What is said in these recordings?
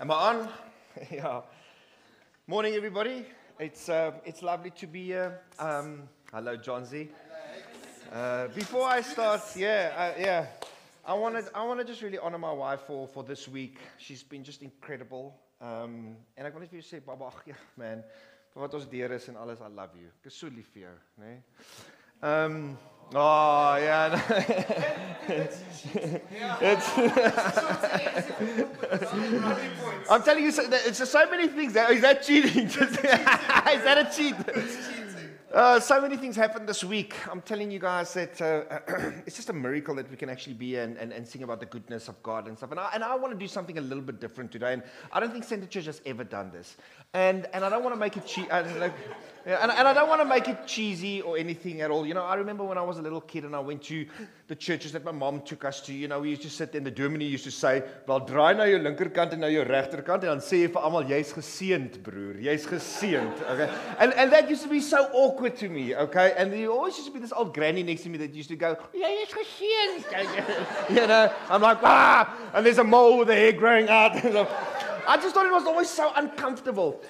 Am I on? yeah. Morning, everybody. It's, uh, it's lovely to be here. Um, hello, John Z. Uh, before I start, yeah, uh, yeah, I want to I wanna just really honor my wife for, for this week. She's been just incredible. Um, en ek wil net sê, baba, man, vir wat ons deur is en alles, I love you. Ek is so lief? Nee? Um, oh, yeah. it's I'm telling you, so, it's just so many things. Is that cheating? is that a cheat? Uh, so many things happened this week. I'm telling you guys that uh, it's just a miracle that we can actually be and, and, and sing about the goodness of God and stuff. And I, and I want to do something a little bit different today. And I don't think Center Church has ever done this. And, and I don't want to make it cheap. Like, and, and I don't want to make it cheesy or anything at all. You know, I remember when I was a little kid and I went to the churches that my mom took us to. You know, we used to sit in the Germany used to say, "Wel draai na jou linkerkant en na jou regterkant en dan sê jy vir almal jy's geseënd, broer. Jy's geseënd." Okay? And and that used to be so awkward to me, okay? And there always used to be this old granny next to me that used to go, "Jy's geseënd." you know, I'm like, "Ah!" And there's a mole with the hair growing out. I just thought it was always so uncomfortable.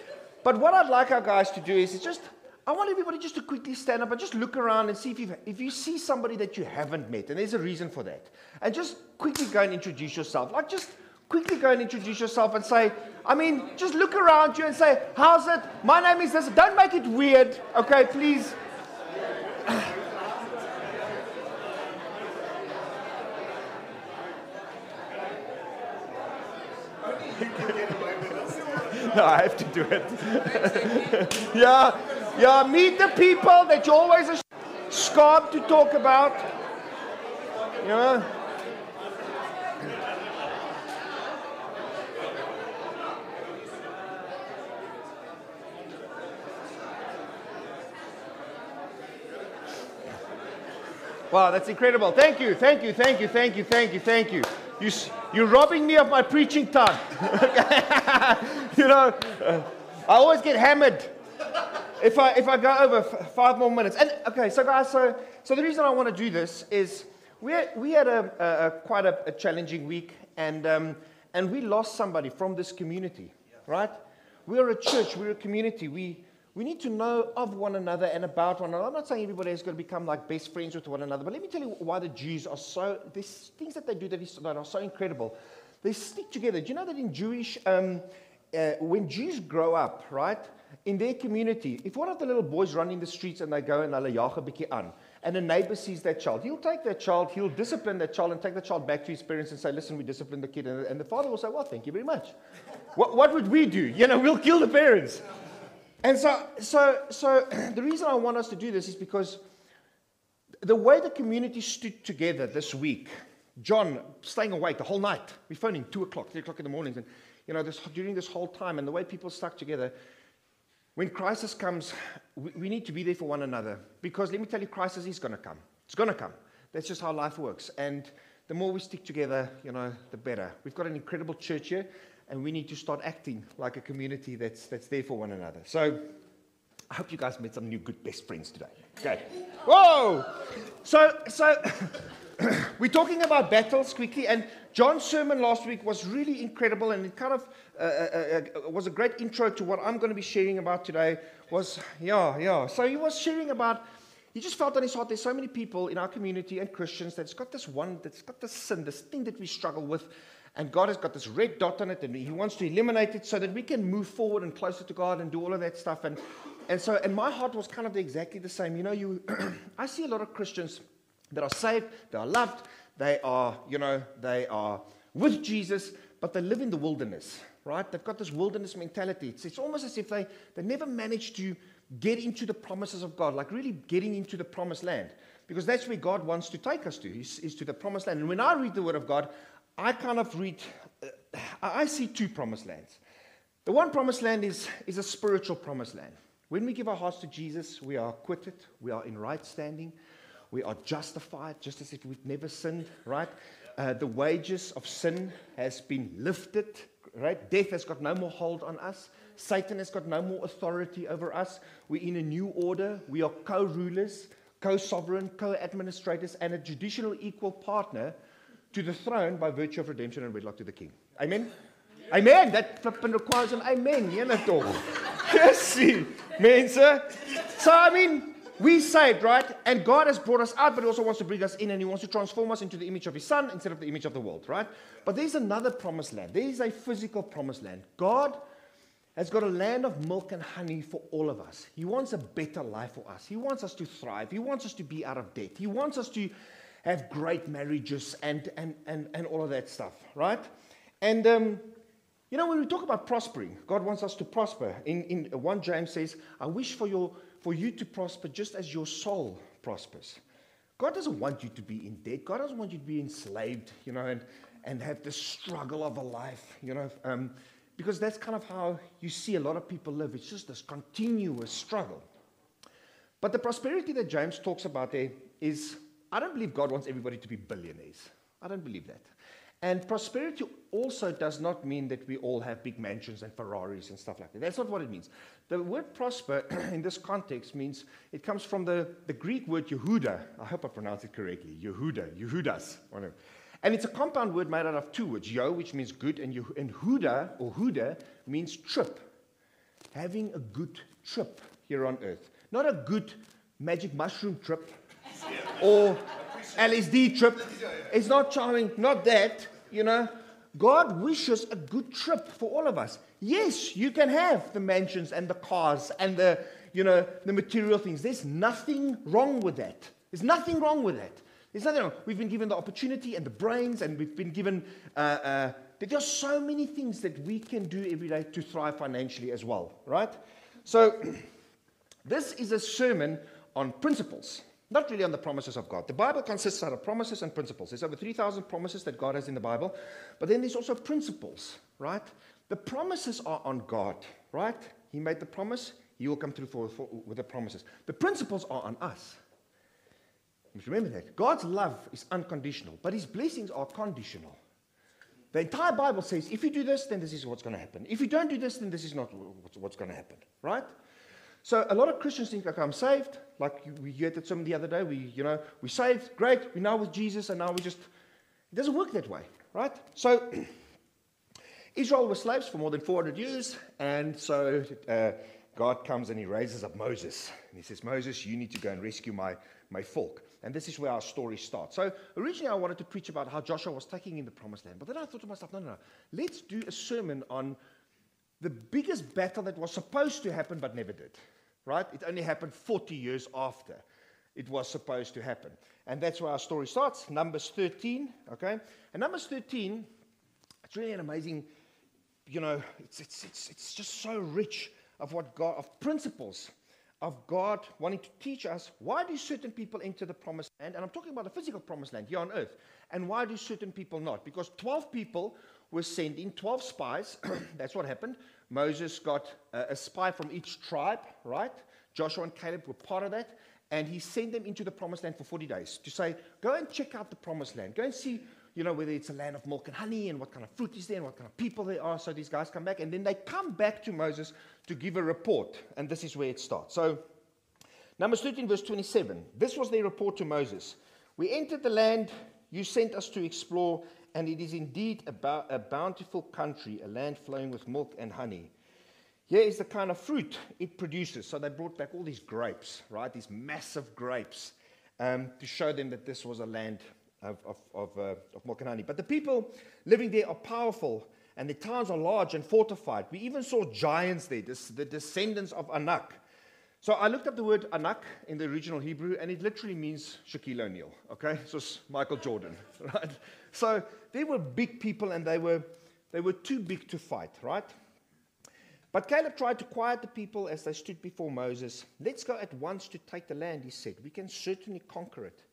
But what I'd like our guys to do is, is just, I want everybody just to quickly stand up and just look around and see if, you if you see somebody that you haven't met, and there's a reason for that. And just quickly go and introduce yourself. Like, just quickly go and introduce yourself and say, I mean, just look around you and say, How's it? My name is this. Don't make it weird, okay, please. no, I have to do it. yeah, yeah, meet the people that you always are to talk about. You Yeah. Wow, that's incredible. Thank you, thank you, thank you, thank you, thank you, thank you. You, you're robbing me of my preaching time. you know, uh, I always get hammered if I, if I go over five more minutes. And okay, so guys, so, so the reason I want to do this is we had, we had a, a, a quite a, a, challenging week, and, um, and we lost somebody from this community, right? We're a church, we're a community. We, we need to know of one another and about one another. I'm not saying everybody is going to become like best friends with one another, but let me tell you why the Jews are so, there's things that they do that, is, that are so incredible. They stick together. Do you know that in Jewish, um, uh, when Jews grow up, right, in their community, if one of the little boys run in the streets and they go and they jaag 'n bietjie and a neighbor sees that child, he'll take that child, he'll discipline that child and take the child back to his parents and say, listen, we disciplined the kid. And, and the father will say, well, thank you very much. what, what would we do? You know, we'll kill the parents. And so, so, so the reason I want us to do this is because the way the community stood together this week, John staying awake the whole night, we phoning two o'clock, three o'clock in the mornings, and you know, this, during this whole time, and the way people stuck together, when crisis comes, we, we need to be there for one another. Because let me tell you, crisis is going to come. It's going to come. That's just how life works. And the more we stick together, you know, the better. We've got an incredible church here and we need to start acting like a community that's, that's there for one another. So I hope you guys met some new good best friends today. Okay. Whoa! So, so we're talking about battles quickly, and John's sermon last week was really incredible, and it kind of uh, uh, uh, was a great intro to what I'm going to be sharing about today. Was yeah, yeah. So he was sharing about. He just felt on his heart there's so many people in our community and Christians that's got this one, that's got this sin, this thing that we struggle with, and God has got this red dot on it, and He wants to eliminate it so that we can move forward and closer to God and do all of that stuff. And, and so, and my heart was kind of exactly the same. You know, you, I see a lot of Christians that are saved, they are loved, they are, you know, they are with Jesus, but they live in the wilderness, right? They've got this wilderness mentality. It's, it's almost as if they, they never managed to get into the promises of God, like really getting into the promised land. Because that's where God wants to take us to, is, is to the promised land. And when I read the Word of God, I kind of read, uh, I see two promised lands. The one promised land is, is a spiritual promised land. When we give our hearts to Jesus, we are acquitted, we are in right standing, we are justified, just as if we'd never sinned, right? Uh, the wages of sin has been lifted, right? Death has got no more hold on us. Satan has got no more authority over us. We're in a new order. We are co rulers, co sovereign, co administrators, and a judicial equal partner to the throne by virtue of redemption and wedlock to the king. Amen? Amen. That flipping requires an amen. Jy net tog. Mense. So I mean, we saved, right? And God has brought us out, but He also wants to bring us in and He wants to transform us into the image of His Son instead of the image of the world, right? But there's another promised land. There is a physical promised land. God has got a land of milk and honey for all of us. He wants a better life for us. He wants us to thrive. He wants us to be out of debt. He wants us to have great marriages and, and, and, and all of that stuff, right? And, um, you know, when we talk about prospering, God wants us to prosper. In, in 1 James says, I wish for your for you to prosper just as your soul prospers. God doesn't want you to be in debt. God doesn't want you to be enslaved, you know, and, and have the struggle of a life, you know, um, because that's kind of how you see a lot of people live. It's just this continuous struggle. But the prosperity that James talks about there is I don't believe God wants everybody to be billionaires. I don't believe that. And prosperity also does not mean that we all have big mansions and Ferraris and stuff like that. That's not what it means. The word prosper in this context means it comes from the, the Greek word Yehuda. I hope I pronounced it correctly. Yehuda, Yehudas. And it's a compound word made out of two words Yo, which means good, and, and Huda or Huda means trip. Having a good trip here on earth. Not a good magic mushroom trip or LSD trip. It's not charming, not that, you know. God wishes a good trip for all of us. Yes, you can have the mansions and the cars and the, you know, the material things. There's nothing wrong with that. There's nothing wrong with that. There's nothing wrong. We've been given the opportunity and the brains, and we've been given. Uh, uh, there are so many things that we can do every day to thrive financially as well, right? So, this is a sermon on principles. Not really on the promises of God. The Bible consists out of promises and principles. There's over 3,000 promises that God has in the Bible, but then there's also principles, right? The promises are on God, right? He made the promise, He will come through for, for, with the promises. The principles are on us. Remember that. God's love is unconditional, but His blessings are conditional. The entire Bible says if you do this, then this is what's going to happen. If you don't do this, then this is not what's going to happen, right? So a lot of Christians think, like, I'm saved. Like we heard that some the other day. We, you know, we saved, great. We're now with Jesus, and now we just. It doesn't work that way, right? So Israel was slaves for more than 400 years, and so uh, God comes and he raises up Moses, and he says, Moses, you need to go and rescue my my folk. And this is where our story starts. So originally I wanted to preach about how Joshua was taking in the promised land, but then I thought to myself, no, no, no, let's do a sermon on the biggest battle that was supposed to happen but never did, right? It only happened 40 years after it was supposed to happen. And that's where our story starts, Numbers 13, okay? And Numbers 13, it's really an amazing, you know, it's, it's, it's, it's just so rich of what God, of principles of God wanting to teach us why do certain people enter the promised land? And I'm talking about the physical promised land here on earth. And why do certain people not? Because 12 people were sending 12 spies. That's what happened. Moses got a, a spy from each tribe, right? Joshua and Caleb were part of that. And he sent them into the promised land for 40 days to say, go and check out the promised land. Go and see, you know, whether it's a land of milk and honey and what kind of fruit is there and what kind of people there are. So these guys come back. And then they come back to Moses to give a report. And this is where it starts. So, Numbers 13, verse 27. This was their report to Moses. We entered the land you sent us to explore and it is indeed a, bountiful country, a land flowing with milk and honey. Here is the kind of fruit it produces. So they brought back all these grapes, right? These massive grapes um, to show them that this was a land of, of, of, uh, of milk and honey. But the people living there are powerful and the towns are large and fortified. We even saw giants there, this, the descendants of Anak. So I looked up the word Anak in the original Hebrew, and it literally means Shaquille O'Neal. Okay, so it's Michael Jordan, right? So they were big people, and they were they were too big to fight, right? But Caleb tried to quiet the people as they stood before Moses. Let's go at once to take the land, he said. We can certainly conquer it.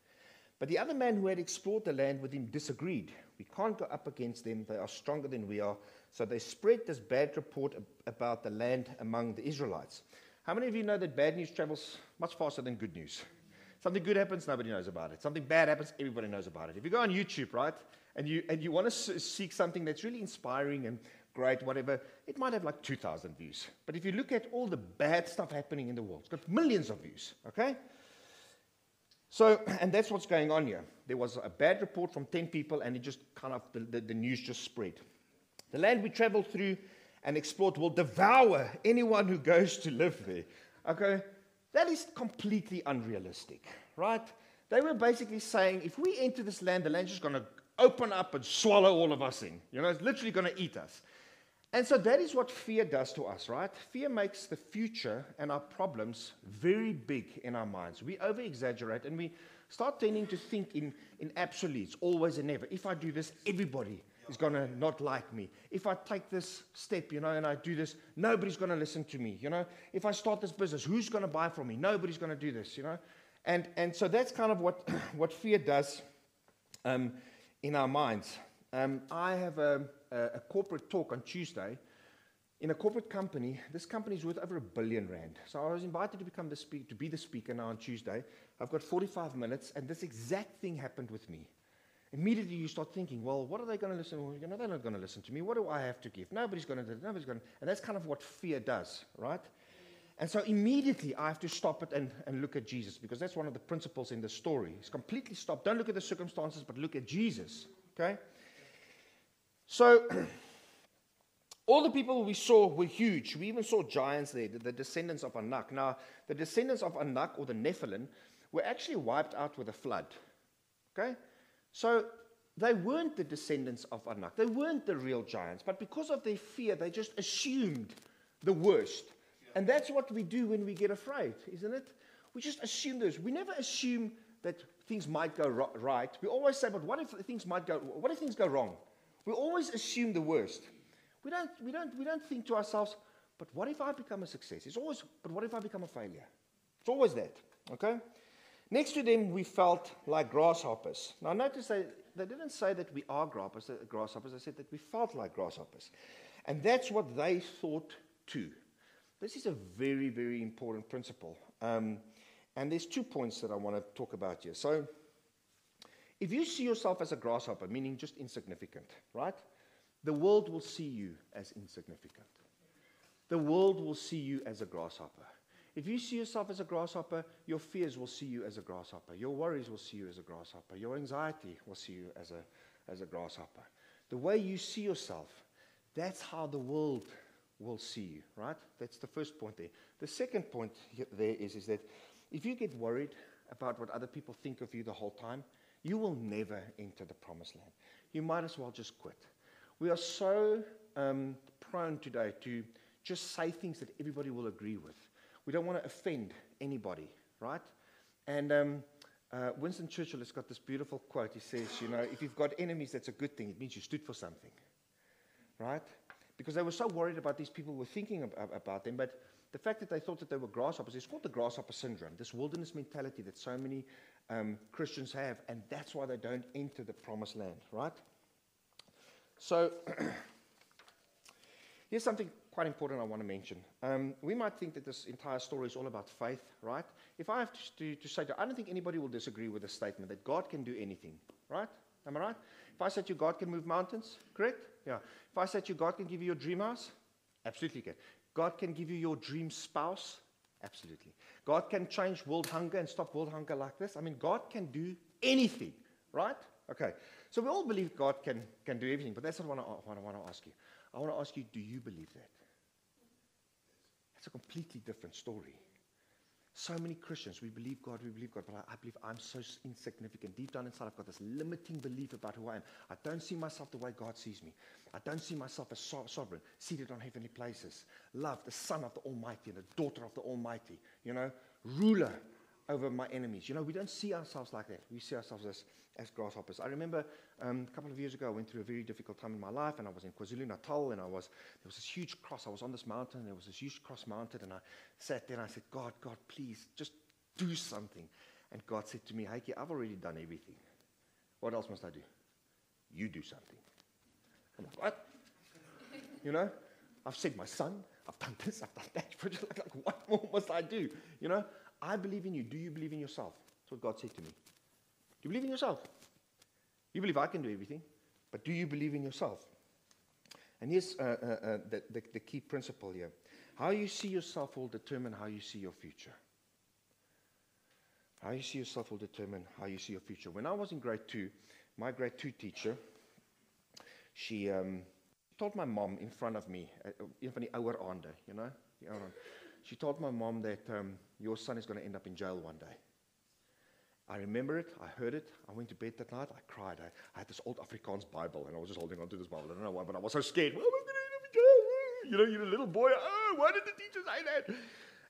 But the other man who had explored the land with him disagreed. We can't go up against them. They are stronger than we are. So they spread this bad report about the land among the Israelites. How many of you know that bad news travels much faster than good news? Something good happens, nobody knows about it. Something bad happens, everybody knows about it. If you go on YouTube, right, and you, and you want to seek something that's really inspiring and great, whatever, it might have like 2,000 views. But if you look at all the bad stuff happening in the world, it's got millions of views, okay? So, and that's what's going on here. There was a bad report from 10 people, and it just kind of, the, the, the news just spread. The land we traveled through and explored will devour anyone who goes to live there. Okay? That is completely unrealistic, right? They were basically saying if we enter this land, the land's just going to open up and swallow all of us in. You know, it's literally going to eat us. And so that is what fear does to us, right? Fear makes the future and our problems very big in our minds. We over exaggerate and we start tending to think in, in absolutes, always and never. If I do this, everybody is going to not like me. If I take this step, you know, and I do this, nobody's going to listen to me, you know. If I start this business, who's going to buy from me? Nobody's going to do this, you know. And, and so that's kind of what, what fear does um, in our minds. Um, I have a, a, a corporate talk on Tuesday in a corporate company. This company is worth over a billion rand. So I was invited to become the speak, to be the speaker now on Tuesday. I've got 45 minutes, and this exact thing happened with me. Immediately you start thinking, well, what are they going to listen? Well, they're not going to listen to me. What do I have to give? Nobody's going to Nobody's going. And that's kind of what fear does, right? And so immediately I have to stop it and, and look at Jesus because that's one of the principles in the story. It's completely stop. Don't look at the circumstances, but look at Jesus. Okay? So all the people we saw were huge. We even saw giants there, the, the descendants of Anak. Now, the descendants of Anak or the Nephilim were actually wiped out with a flood. Okay? So they weren't the descendants of Anak. They weren't the real giants. But because of their fear, they just assumed the worst. And that's what we do when we get afraid, isn't it? We just assume this. We never assume that things might go right. We always say, but what if things might go, what if things go wrong? We always assume the worst. We don't, we don't, we don't think to ourselves, but what if I become a success? It's always, but what if I become a failure? It's always that, okay? Next to them, we felt like grasshoppers. Now, notice they, they didn't say that we are grasshoppers, uh, grasshoppers. They said that we felt like grasshoppers. And that's what they thought too. This is a very, very important principle. Um, and there's two points that I want to talk about here. So, if you see yourself as a grasshopper, meaning just insignificant, right? The world will see you as insignificant. The world will see you as a grasshopper. If you see yourself as a grasshopper, your fears will see you as a grasshopper. Your worries will see you as a grasshopper. Your anxiety will see you as a, as a grasshopper. The way you see yourself, that's how the world will see you, right? That's the first point there. The second point there is, is that if you get worried about what other people think of you the whole time, you will never enter the promised land. You might as well just quit. We are so um, prone today to just say things that everybody will agree with. We don't want to offend anybody, right? And um, uh, Winston Churchill has got this beautiful quote. He says, you know, if you've got enemies, that's a good thing. It means you stood for something, right? Because they were so worried about these people were thinking ab- about them. But the fact that they thought that they were grasshoppers is called the grasshopper syndrome, this wilderness mentality that so many um, Christians have. And that's why they don't enter the promised land, right? So here's something quite important I want to mention. Um, we might think that this entire story is all about faith, right? If I have to, to, to say that, I don't think anybody will disagree with the statement that God can do anything, right? Am I right? If I said you, God can move mountains, correct? Yeah. If I said you, God can give you your dream house, absolutely can. God can give you your dream spouse, absolutely. God can change world hunger and stop world hunger like this. I mean, God can do anything, right? Okay. So we all believe God can, can do everything, but that's not what I, what I want to ask you. I want to ask you, do you believe that? That's a completely different story. So many Christians, we believe God, we believe God, but I, I, believe I'm so insignificant. Deep down inside, I've got this limiting belief about who I am. I don't see myself the way God sees me. I don't see myself as so- sovereign, seated on heavenly places, loved, the son of the Almighty and the daughter of the Almighty, you know, ruler over my enemies. You know, we don't see ourselves like that. We see ourselves as, as grasshoppers. I remember um, a couple of years ago, I went through a very difficult time in my life, and I was in KwaZulu Natal, and I was there was this huge cross. I was on this mountain, and there was this huge cross mounted, and I sat there and I said, God, God, please, just do something. And God said to me, Hykie, I've already done everything. What else must I do? You do something. I'm like, what? you know, I've sent my son. I've done this. I've done that. Like, what more must I do? You know, I believe in you. Do you believe in yourself? That's what God said to me. Do you believe in yourself? You believe I can do everything, but do you believe in yourself? And here's uh, uh, uh, the, the, the key principle here how you see yourself will determine how you see your future. How you see yourself will determine how you see your future. When I was in grade two, my grade two teacher, she um, told my mom in front of me, uh, een van die ouer aande, you know. She told my mom that um, your son is going to end up in jail one day. I remember it. I heard it. I went to bed that night. I cried. I, I had this old Afrikaans Bible, and I was just holding on to this Bible. I don't know why, but I was so scared. Well, jail. You know, you're a little boy. Oh, why did the teacher say that?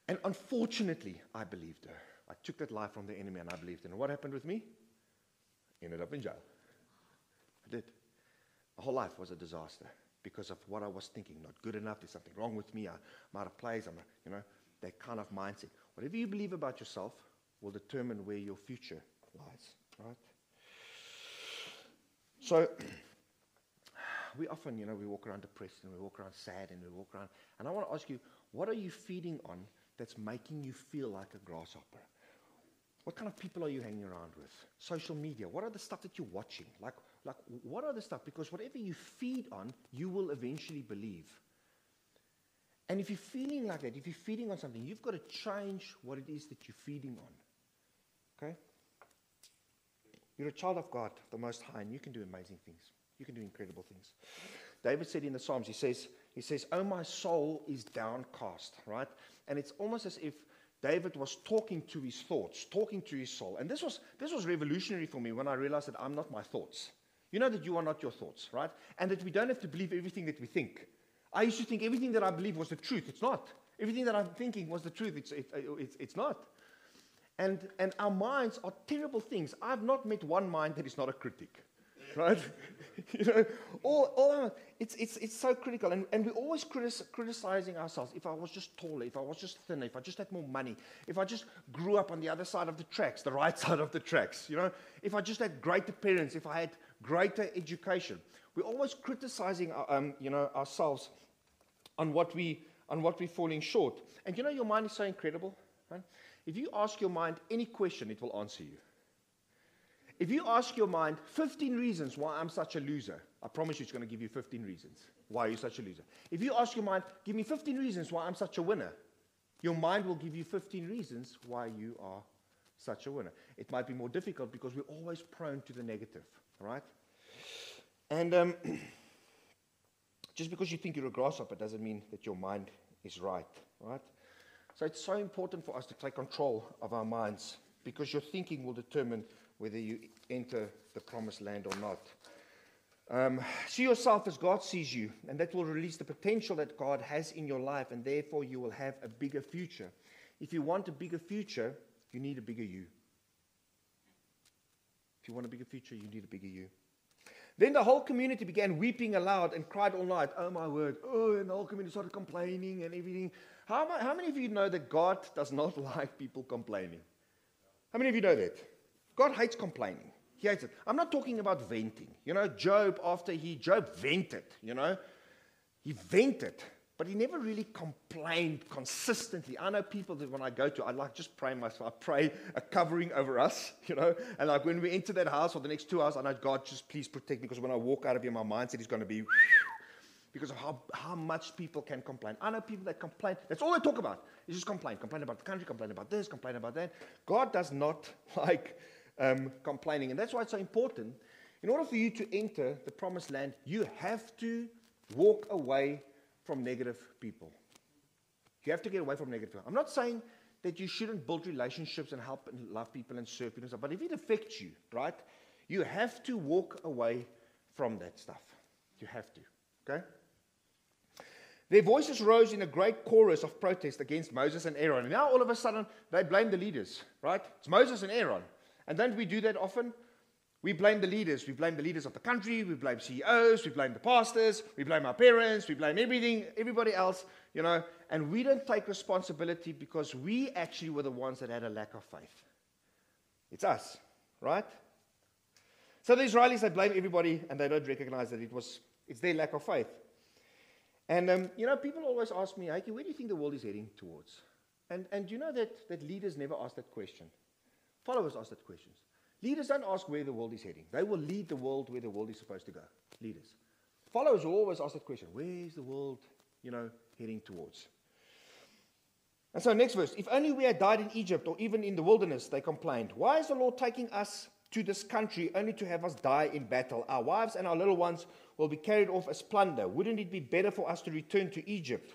And unfortunately, I believed her. I took that life from the enemy, and I believed her. And what happened with me? I ended up in jail. I did. My whole life was a disaster because of what I was thinking. Not good enough. There's something wrong with me. I'm out of place. I'm, a, you know, that kind of mindset. Whatever you believe about yourself, will determine where your future lies, right? So, we often, you know, we walk around depressed and we walk around sad and we walk around. And I want to ask you, what are you feeding on that's making you feel like a grasshopper? What kind of people are you hanging around with? Social media. What are the stuff that you're watching? Like, like what are the stuff? Because whatever you feed on, you will eventually believe. And if you're feeling like that, if you're feeding on something, you've got to change what it is that you're feeding on. Okay? You're a child of God, the Most High, and you can do amazing things. You can do incredible things. David said in the Psalms, he says, he says, Oh, my soul is downcast, right? And it's almost as if David was talking to his thoughts, talking to his soul. And this was, this was revolutionary for me when I realized that I'm not my thoughts. You know that you are not your thoughts, right? And that we don't have to believe everything that we think. I used to think everything that I believe was the truth. It's not. Everything that I'm thinking was the truth. It's, it, uh, it's, it's not. And, and our minds are terrible things. I've not met one mind that is not a critic, right? you know, all, all it's, it's, it's so critical. And, and we're always critis- criticizing ourselves. If I was just taller, if I was just thinner, if I just had more money, if I just grew up on the other side of the tracks, the right side of the tracks, you know, if I just had greater parents, if I had greater education. We're always criticizing uh, um, you know, ourselves on what, we, on what we're falling short. And you know, your mind is so incredible. Right? If you ask your mind any question, it will answer you. If you ask your mind 15 reasons why I'm such a loser, I promise you it's going to give you 15 reasons why you're such a loser. If you ask your mind, give me 15 reasons why I'm such a winner, your mind will give you 15 reasons why you are such a winner. It might be more difficult because we're always prone to the negative, right? And um, just because you think you're a grasshopper doesn't mean that your mind is right, right? So it's so important for us to take control of our minds because your thinking will determine whether you enter the promised land or not. Um, see yourself as God sees you, and that will release the potential that God has in your life, and therefore you will have a bigger future. If you want a bigger future, you need a bigger you. If you want a bigger future, you need a bigger you. Then the whole community began weeping aloud and cried all night. Oh my word. Oh, and the whole community started complaining and everything. How, how many of you know that God does not like people complaining? How many of you know that? God hates complaining. He hates it. I'm not talking about venting. You know, Job, after he, Job vented, you know, he vented, but he never really complained consistently. I know people that when I go to, I like just pray myself. I pray a covering over us, you know, and like when we enter that house for the next two hours, I know God, just please protect me because when I walk out of here, my mindset is going to be because of how, how much people can complain. I know people that complain. That's all they talk about. Is just complain. Complain about the country, complain about this, complain about that. God does not like um, complaining. And that's why it's so important. In order for you to enter the promised land, you have to walk away from negative people. You have to get away from negative people. I'm not saying that you shouldn't build relationships and help and love people and serve people but if it affects you, right, you have to walk away from that stuff. You have to. Okay? Their voices rose in a great chorus of protest against Moses and Aaron. And now all of a sudden, they blame the leaders, right? It's Moses and Aaron. And don't we do that often? We blame the leaders. We blame the leaders of the country. We blame CEOs. We blame the pastors. We blame our parents. We blame everything, everybody else, you know. And we don't take responsibility because we actually were the ones that had a lack of faith. It's us, right? So the Israelis, they blame everybody and they don't recognize that it was, it's their lack of faith. And, um, you know, people always ask me, Hykie, where do you think the world is heading towards? And, and you know that, that leaders never ask that question. Followers ask that question. Leaders don't ask where the world is heading. They will lead the world where the world is supposed to go. Leaders. Followers always ask that question. Where is the world, you know, heading towards? And so next verse. If only we had died in Egypt or even in the wilderness, they complained. Why is the Lord taking us to this country only to have us die in battle. Our wives and our little ones will be carried off as plunder. Wouldn't it be better for us to return to Egypt?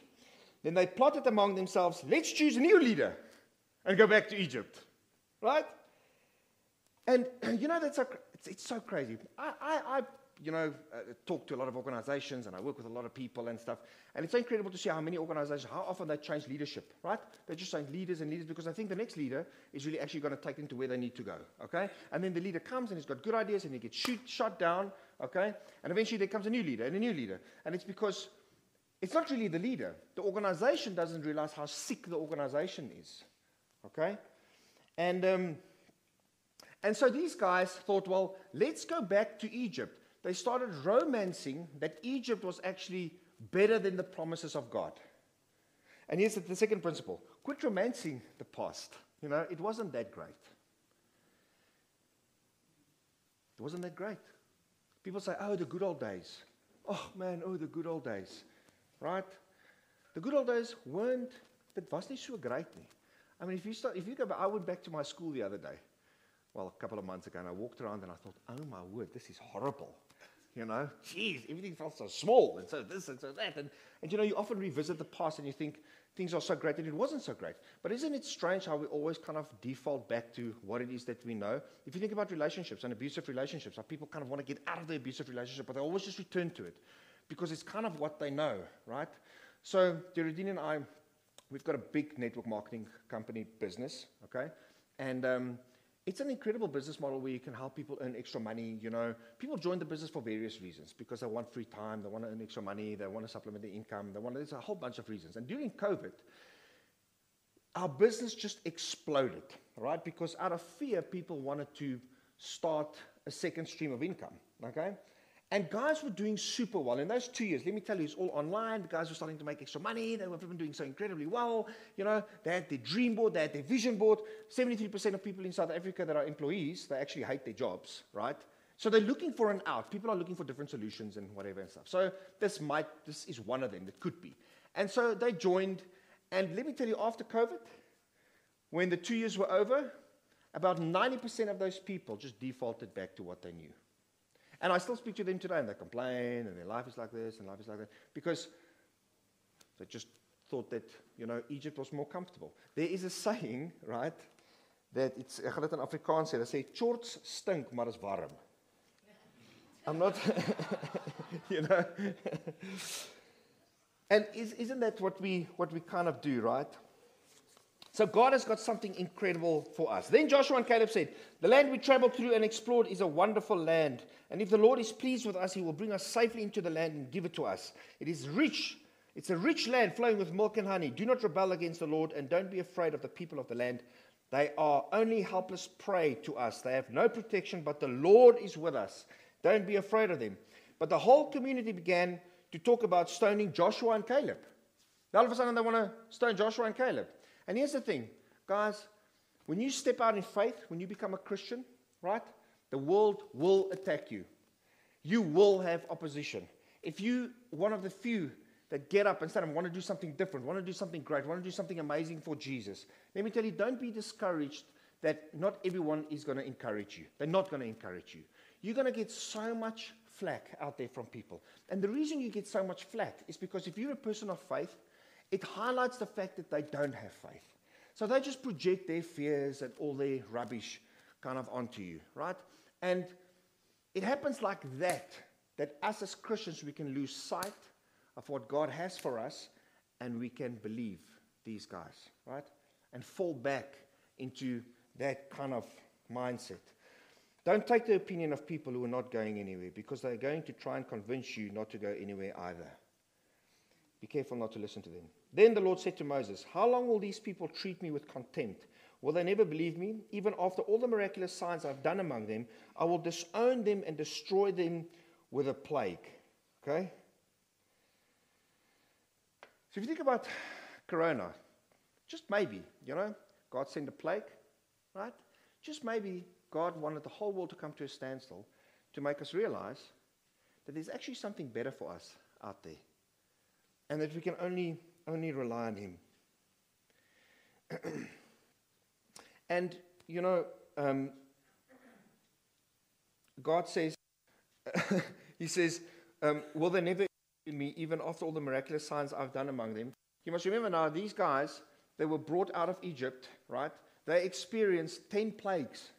Then they plotted among themselves, let's choose a new leader and go back to Egypt. Right? And you know, that's so, it's, it's so crazy. I, I, I you know, uh, talk to a lot of organizations and I work with a lot of people and stuff. And it's incredible to see how many organizations, how often they change leadership, right? They're just saying leaders and leaders because I think the next leader is really actually going to take them to where they need to go, okay? And then the leader comes and he's got good ideas and he gets shoot, shot down, okay? And eventually there comes a new leader and a new leader. And it's because it's not really the leader. The organization doesn't realize how sick the organization is, okay? And, um, and so these guys thought, well, let's go back to Egypt they started romancing that Egypt was actually better than the promises of God. And here's the second principle quit romancing the past. You know, it wasn't that great. It wasn't that great. People say, oh, the good old days. Oh, man, oh, the good old days. Right? The good old days weren't, it wasn't so great. Eh? I mean, if you, start, if you go back, I went back to my school the other day, well, a couple of months ago, and I walked around and I thought, oh my word, this is horrible. You know, geez, everything felt so small and so this and so that. And, and you know, you often revisit the past and you think things are so great and it wasn't so great. But isn't it strange how we always kind of default back to what it is that we know? If you think about relationships and abusive relationships, how people kind of want to get out of the abusive relationship, but they always just return to it because it's kind of what they know, right? So, Geraldine and I, we've got a big network marketing company business, okay? And um, it's an incredible business model where you can help people earn extra money. You know, people join the business for various reasons because they want free time, they want to earn extra money, they want to supplement their income, they want. To, there's a whole bunch of reasons. And during COVID, our business just exploded, right? Because out of fear, people wanted to start a second stream of income. Okay, and guys were doing super well. In those two years, let me tell you, it's all online. The guys were starting to make extra money. They were doing so incredibly well. You know, they had their dream board, they had their vision board. 73% of people in South Africa that are employees, they actually hate their jobs, right? So they're looking for an out. People are looking for different solutions and whatever and stuff. So this might, this is one of them that could be. And so they joined. And let me tell you, after COVID, when the two years were over, about 90% of those people just defaulted back to what they knew. And I still speak to them today, and they complain, and their life is like this, and life is like that, because they just thought that, you know, Egypt was more comfortable. There is a saying, right, that it's, ek gaan in Afrikaans sê, hulle shorts stink, maar is warm. I'm not, you know. and is, isn't that what we, what we kind of do, right? So God has got something incredible for us. Then Joshua and Caleb said, The land we traveled through and explored is a wonderful land. And if the Lord is pleased with us, he will bring us safely into the land and give it to us. It is rich. It's a rich land flowing with milk and honey. Do not rebel against the Lord and don't be afraid of the people of the land. They are only helpless prey to us. They have no protection, but the Lord is with us. Don't be afraid of them. But the whole community began to talk about stoning Joshua and Caleb. Now, all of a sudden, they want to stone Joshua and Caleb. And here's the thing, guys, when you step out in faith, when you become a Christian, right, the world will attack you. You will have opposition. If you one of the few that get up and say, I want to do something different, want to do something great, want to do something amazing for Jesus, let me tell you, don't be discouraged that not everyone is going to encourage you. They're not going to encourage you. You're going to get so much flack out there from people. And the reason you get so much flack is because if you're a person of faith, it highlights the fact that they don't have faith. So they just project their fears and all their rubbish kind of onto you, right? And it happens like that, that us as Christians, we can lose sight of what God has for us and we can believe these guys, right? And fall back into that kind of mindset. Don't take the opinion of people who are not going anywhere because they're going to try and convince you not to go anywhere either. Be careful not to listen to them. Then the Lord said to Moses, How long will these people treat me with contempt? Will they never believe me? Even after all the miraculous signs I've done among them, I will disown them and destroy them with a plague. Okay? So if you think about Corona, just maybe, you know, God sent a plague, right? Just maybe God wanted the whole world to come to a standstill to make us realize that there's actually something better for us out there. And that we can only only rely on Him. and, you know, um, God says, He says, um, Will they never in me, even after all the miraculous signs I've done among them? You must remember now, these guys, they were brought out of Egypt, right? They experienced 10 plagues.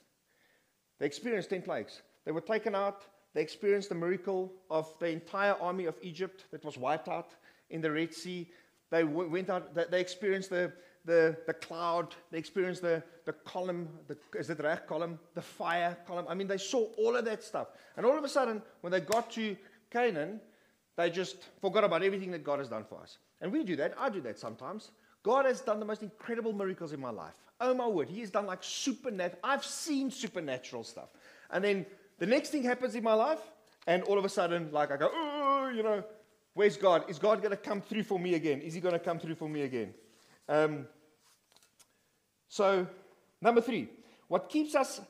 They experienced 10 plagues. They were taken out. They experienced the miracle of the entire army of Egypt that was wiped out in the Red Sea. They went out, they experienced the, the, the cloud, they experienced the, the column, the, is it reg column, the fire column. I mean, they saw all of that stuff. And all of a sudden, when they got to Canaan, they just forgot about everything that God has done for us. And we do that. I do that sometimes. God has done the most incredible miracles in my life. Oh my word, He has done like supernatural. I've seen supernatural stuff. And then the next thing happens in my life, and all of a sudden, like I go, oh, you know, where's God? Is God going to come through for me again? Is He going to come through for me again? Um, so, number three, what keeps us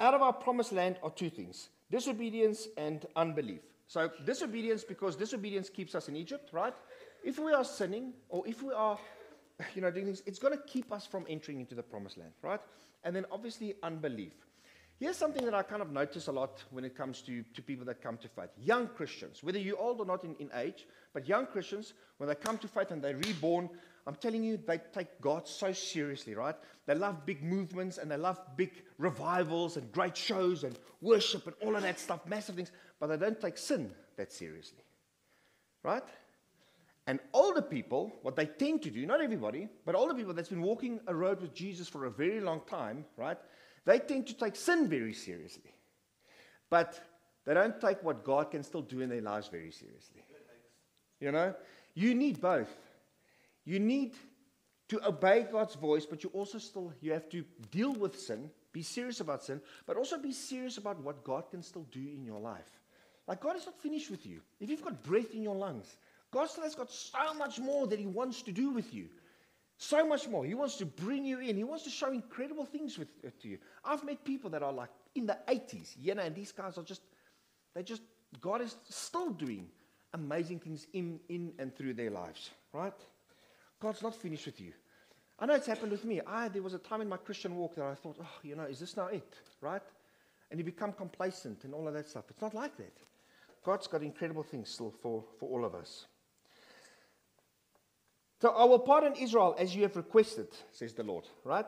out of our promised land are two things disobedience and unbelief. So, disobedience, because disobedience keeps us in Egypt, right? If we are sinning, or if we are you know, doing things, it's going to keep us from entering into the promised land, right? And then obviously unbelief. Here's something that I kind of notice a lot when it comes to, to people that come to faith. Young Christians, whether you're old or not in, in age, but young Christians, when they come to faith and they're reborn, I'm telling you, they take God so seriously, right? They love big movements and they love big revivals and great shows and worship and all of that stuff, massive things, but they don't take sin that seriously, right? And older people, what they tend to do, not everybody, but older people that's been walking a road with Jesus for a very long time, right? They tend to take sin very seriously. But they don't take what God can still do in their lives very seriously. You know? You need both. You need to obey God's voice, but you also still you have to deal with sin, be serious about sin, but also be serious about what God can still do in your life. Like God is not finished with you. If you've got breath in your lungs, God still has got so much more that He wants to do with you. So much more. He wants to bring you in. He wants to show incredible things with, uh, to you. I've met people that are like in the 80s, you know, and these guys are just, they just, God is still doing amazing things in, in and through their lives, right? God's not finished with you. I know it's happened with me. I, there was a time in my Christian walk that I thought, oh, you know, is this now it, right? And you become complacent and all of that stuff. It's not like that. God's got incredible things still for, for all of us. So I will pardon Israel as you have requested, says the Lord, right?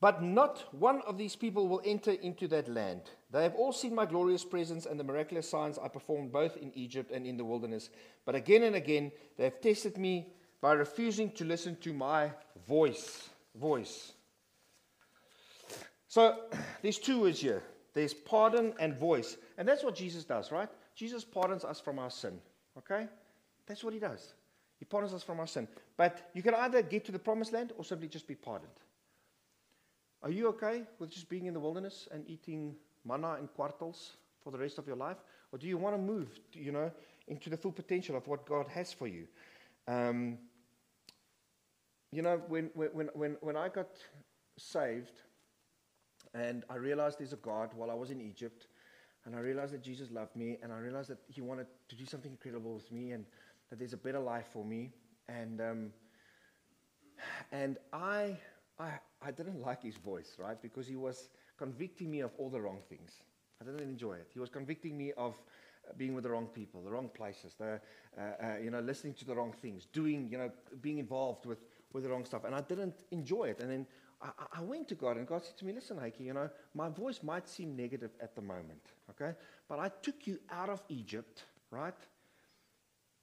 But not one of these people will enter into that land. They have all seen my glorious presence and the miraculous signs I performed both in Egypt and in the wilderness. But again and again, they have tested me by refusing to listen to my voice. Voice. So there's two words here there's pardon and voice. And that's what Jesus does, right? Jesus pardons us from our sin. Okay? That's what he does. He pardons us from our sin. But you can either get to the promised land or simply just be pardoned. Are you okay with just being in the wilderness and eating manna and kwartels for the rest of your life? Or do you want to move, you know, into the full potential of what God has for you? Um, you know, when, when, when, when I got saved and I realized there's a God while I was in Egypt, and I realized that Jesus loved me, and I realized that He wanted to do something incredible with me, and that there's a better life for me. And, um, and I, I, I didn't like his voice, right? Because he was convicting me of all the wrong things. I didn't enjoy it. He was convicting me of uh, being with the wrong people, the wrong places, the, uh, uh, you know, listening to the wrong things, doing, you know, being involved with, with the wrong stuff. And I didn't enjoy it. And then I, I went to God, and God said to me, Listen, Hykie, you know, my voice might seem negative at the moment, okay? But I took you out of Egypt, right?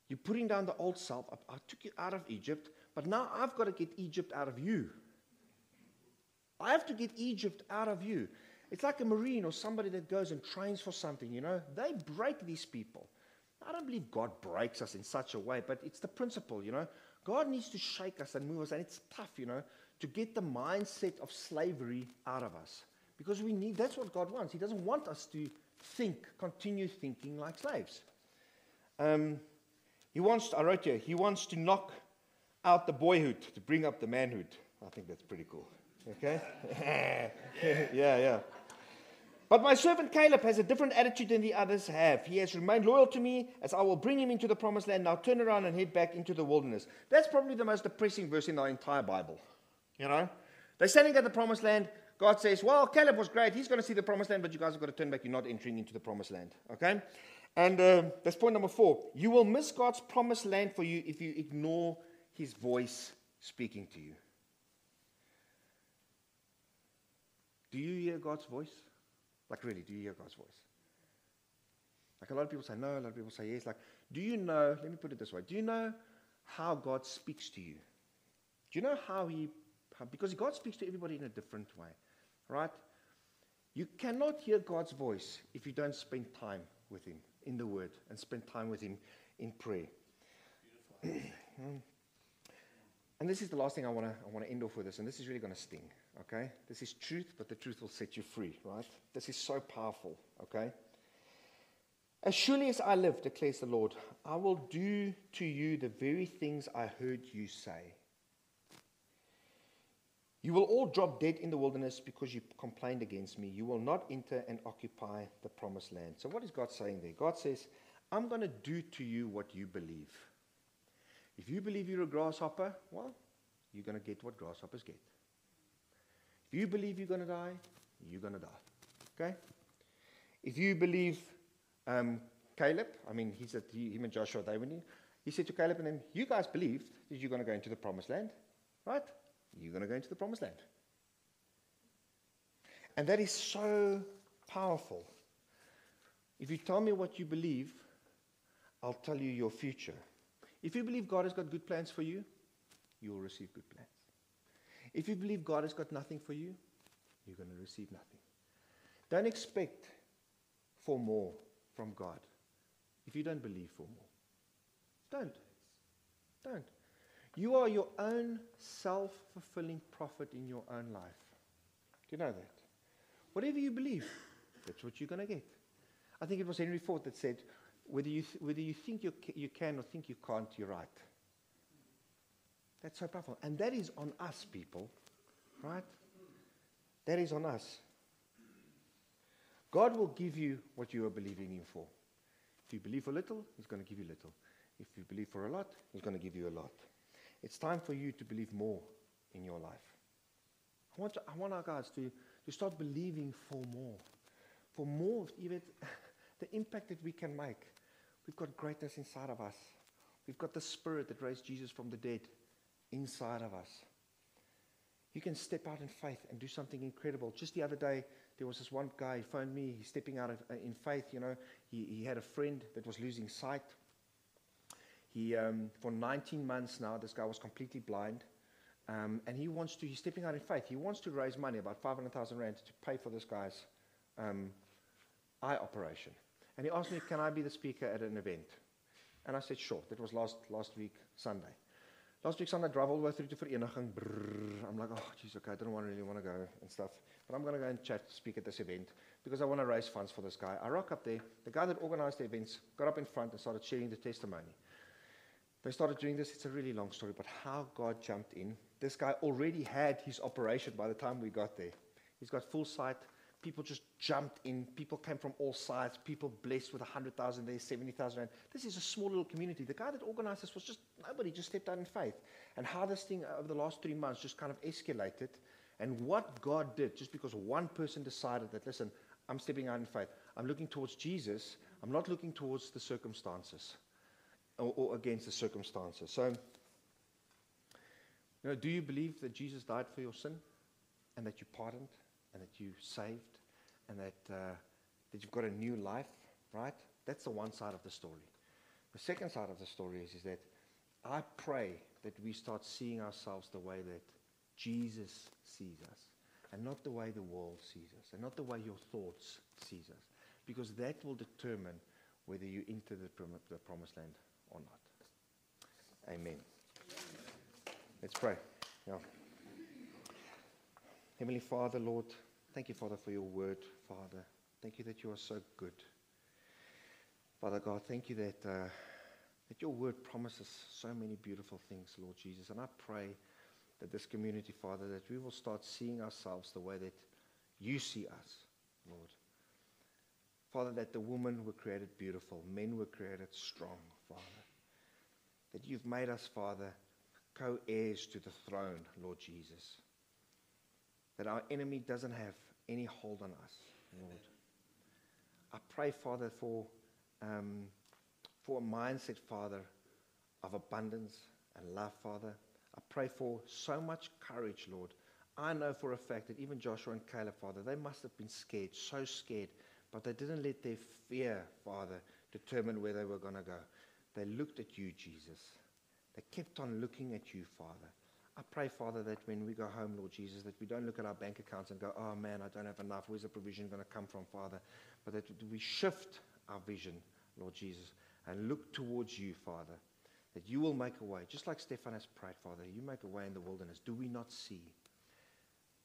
You're putting down the old self. I, I took you out of Egypt, but now I've got to get Egypt out of you. I have to get Egypt out of you. It's like a Marine or somebody that goes and trains for something, you know. They break these people. I don't believe God breaks us in such a way, but it's the principle, you know. God needs to shake us and move us, and it's tough, you know, to get the mindset of slavery out of us. Because we need, that's what God wants. He doesn't want us to think, continue thinking like slaves. Um, he wants, to, I wrote here, he wants to knock out the boyhood to bring up the manhood. I think that's pretty cool. Okay? yeah, yeah. But my servant Caleb has a different attitude than the others have. He has remained loyal to me as I will bring him into the promised land. Now turn around and head back into the wilderness. That's probably the most depressing verse in the entire Bible. You know? They're standing at the promised land. God says, Well, Caleb was great. He's going to see the promised land, but you guys have got to turn back. You're not entering into the promised land. Okay? And uh, that's point number four. You will miss God's promised land for you if you ignore his voice speaking to you. Do you hear God's voice? Like, really, do you hear God's voice? Like, a lot of people say no, a lot of people say yes. Like, do you know, let me put it this way, do you know how God speaks to you? Do you know how He, how, because God speaks to everybody in a different way, right? You cannot hear God's voice if you don't spend time with Him in the Word and spend time with Him in prayer. and this is the last thing I want to I want to end off with this, and this is really going to sting. Okay, this is truth, but the truth will set you free. Right? This is so powerful. Okay. As surely as I live, declares the Lord, I will do to you the very things I heard you say. You will all drop dead in the wilderness because you complained against me. You will not enter and occupy the promised land. So, what is God saying there? God says, I'm going to do to you what you believe. If you believe you're a grasshopper, well, you're going to get what grasshoppers get. If you believe you're going to die, you're going to die. Okay? If you believe um, Caleb, I mean, he said, he, him and Joshua, they in. He said to Caleb and them, You guys believed that you're going to go into the promised land, right? You're going to go into the promised land. And that is so powerful. If you tell me what you believe, I'll tell you your future. If you believe God has got good plans for you, you will receive good plans. If you believe God has got nothing for you, you're going to receive nothing. Don't expect for more from God if you don't believe for more. Don't. Don't. You are your own self fulfilling prophet in your own life. Do you know that? Whatever you believe, that's what you're going to get. I think it was Henry Ford that said, whether you, th- whether you think you, you can or think you can't, you're right. That's so powerful. And that is on us, people. Right? That is on us. God will give you what you are believing Him for. If you believe for little, He's going to give you little. If you believe for a lot, He's going to give you a lot. It's time for you to believe more in your life. I want, I want our guys to, to start believing for more. For more, even the impact that we can make. We've got greatness inside of us. We've got the spirit that raised Jesus from the dead inside of us. You can step out in faith and do something incredible. Just the other day, there was this one guy, he phoned me, he's stepping out of, uh, in faith, you know. He, he had a friend that was losing sight. He, um, for 19 months now, this guy was completely blind. Um, and he wants to, he's stepping out in faith. He wants to raise money, about 500,000 rand, to pay for this guy's um, eye operation. And he asked me, can I be the speaker at an event? And I said, sure. That was last, last week, Sunday. Last week Sunday, I drove all the way through to Vereeniging. I'm like, oh, jeez, okay, I don't want, really want to go and stuff. But I'm going to go and chat, speak at this event because I want to raise funds for this guy. I rock up there. The guy that organized the events got up in front and started sharing the testimony. They started doing this. It's a really long story, but how God jumped in. This guy already had his operation by the time we got there. He's got full sight, People just jumped in. People came from all sides. People blessed with 100,000 there, 70,000 rand. This is a small little community. The guy that organized this was just nobody, just stepped out in faith. And how this thing over the last three months just kind of escalated. And what God did, just because one person decided that, listen, I'm stepping out in faith. I'm looking towards Jesus. I'm not looking towards the circumstances or, or against the circumstances. So, you know, do you believe that Jesus died for your sin and that you pardoned and that you saved and that, uh, that you've got a new life, right? That's the one side of the story. The second side of the story is, is that I pray that we start seeing ourselves the way that Jesus sees us and not the way the world sees us and not the way your thoughts sees us because that will determine whether you enter the, prom- the promised land or not. Amen. Let's pray. Yeah. Heavenly Father, Lord, thank you, Father, for your word, Father. Thank you that you are so good. Father God, thank you that, uh, that your word promises so many beautiful things, Lord Jesus. And I pray that this community, Father, that we will start seeing ourselves the way that you see us, Lord. Father, that the women were created beautiful, men were created strong, Father. That you've made us, Father, co heirs to the throne, Lord Jesus. that our enemy doesn't have any hold on us, Lord. I pray, Father, for, um, for a mindset, Father, of abundance and love, Father. I pray for so much courage, Lord. I know for a fact that even Joshua and Caleb, Father, they must have been scared, so scared, but they didn't let their fear, Father, determine where they were going to go. They looked at you, Jesus. They kept on looking at you, Father. I pray, Father, that when we go home, Lord Jesus, that we don't look at our bank accounts and go, oh man, I don't have enough. Where's the provision going to come from, Father? But that we shift our vision, Lord Jesus, and look towards you, Father, that you will make a way. Just like Stefan has prayed, Father, you make a way in the wilderness. Do we not see?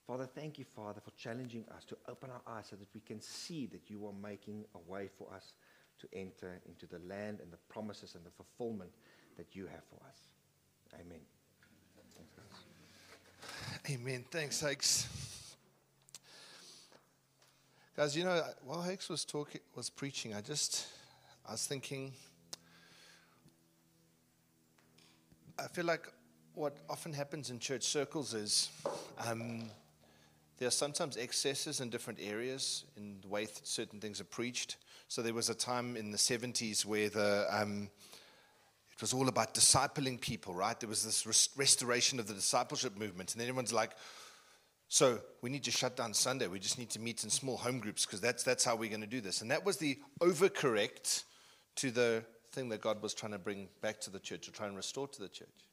Father, thank you, Father, for challenging us to open our eyes so that we can see that you are making a way for us to enter into the land and the promises and the fulfillment that you have for us. Amen. Amen. Thanks, Hakes. Guys, you know, while Hakes was talking, was preaching, I just, I was thinking, I feel like what often happens in church circles is um, there are sometimes excesses in different areas in the way certain things are preached. So there was a time in the 70s where the, um, it was all about discipling people, right? There was this rest- restoration of the discipleship movement. And then everyone's like, so we need to shut down Sunday. We just need to meet in small home groups because that's, that's how we're going to do this. And that was the overcorrect to the thing that God was trying to bring back to the church or try and restore to the church.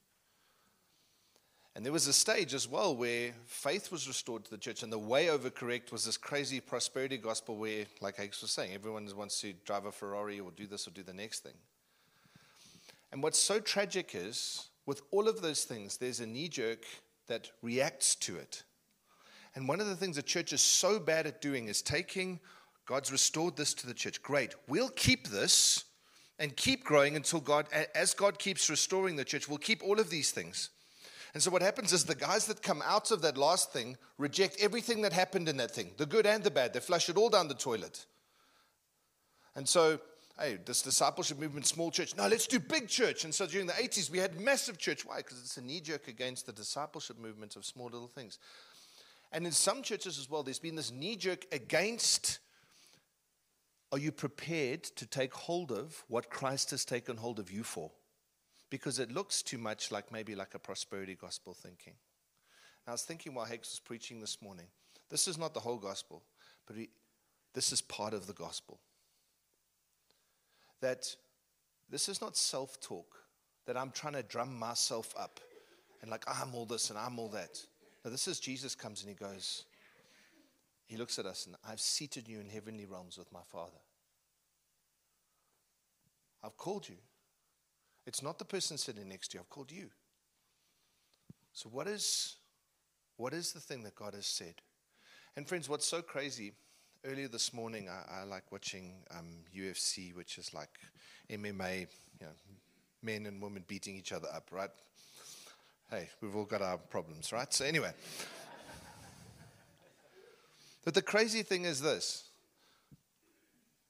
And there was a stage as well where faith was restored to the church, and the way overcorrect was this crazy prosperity gospel where, like Hakes was saying, everyone wants to drive a Ferrari or do this or do the next thing. And what's so tragic is, with all of those things, there's a knee jerk that reacts to it. And one of the things the church is so bad at doing is taking God's restored this to the church. Great. We'll keep this and keep growing until God, as God keeps restoring the church, we'll keep all of these things. And so what happens is the guys that come out of that last thing reject everything that happened in that thing, the good and the bad. They flush it all down the toilet. And so hey, this discipleship movement, small church. No, let's do big church. And so during the 80s, we had massive church. Why? Because it's a knee jerk against the discipleship movement of small little things. And in some churches as well, there's been this knee jerk against are you prepared to take hold of what Christ has taken hold of you for? Because it looks too much like maybe like a prosperity gospel thinking. I was thinking while Hakes was preaching this morning, this is not the whole gospel, but we, this is part of the gospel that this is not self talk, that I'm trying to drum myself up and like, I'm all this and I'm all that. No, this is Jesus comes and he goes, he looks at us and I've seated you in heavenly realms with my Father. I've called you. It's not the person sitting next to you, I've called you. So, what is, what is the thing that God has said? And, friends, what's so crazy earlier this morning, I, I like watching um, UFC, which is like MMA, you know, men and women beating each other up, right? Hey, we've all got our problems, right? So, anyway. but the crazy thing is this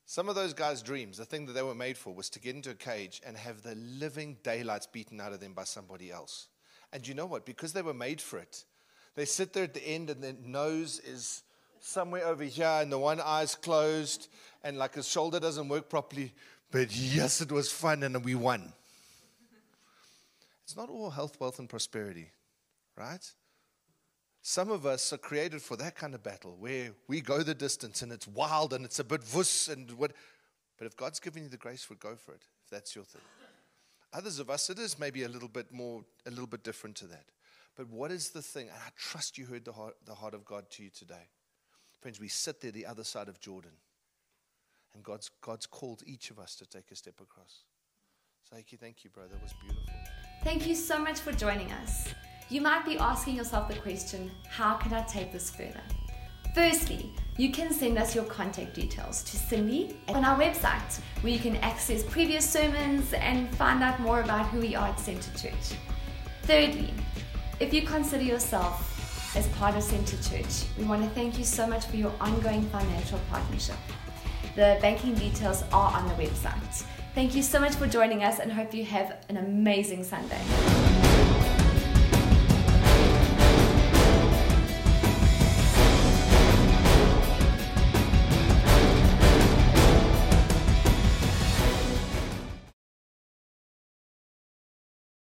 some of those guys' dreams, the thing that they were made for, was to get into a cage and have the living daylights beaten out of them by somebody else. And you know what? Because they were made for it, they sit there at the end and their nose is somewhere over here and the one eye's closed and like his shoulder doesn't work properly. But yes, it was fun and we won. It's not all health, wealth, and prosperity, right? Some of us are created for that kind of battle where we go the distance and it's wild and it's a bit vuss and what. But if God's given you the grace it, go for it, if that's your thing. Others of us, it is maybe a little bit more, a little bit different to that. But what is the thing? And I trust you heard the heart, the heart of God to you today. Friends, we sit there the other side of Jordan. And God's, God's called each of us to take a step across. You, thank you, brother. That was beautiful. Thank you so much for joining us. You might be asking yourself the question how can I take this further? Firstly, you can send us your contact details to Cindy on our website, where you can access previous sermons and find out more about who we are at Center Church. Thirdly, if you consider yourself as part of Center Church. We want to thank you so much for your ongoing financial partnership. The banking details are on the website. Thank you so much for joining us and hope you have an amazing Sunday.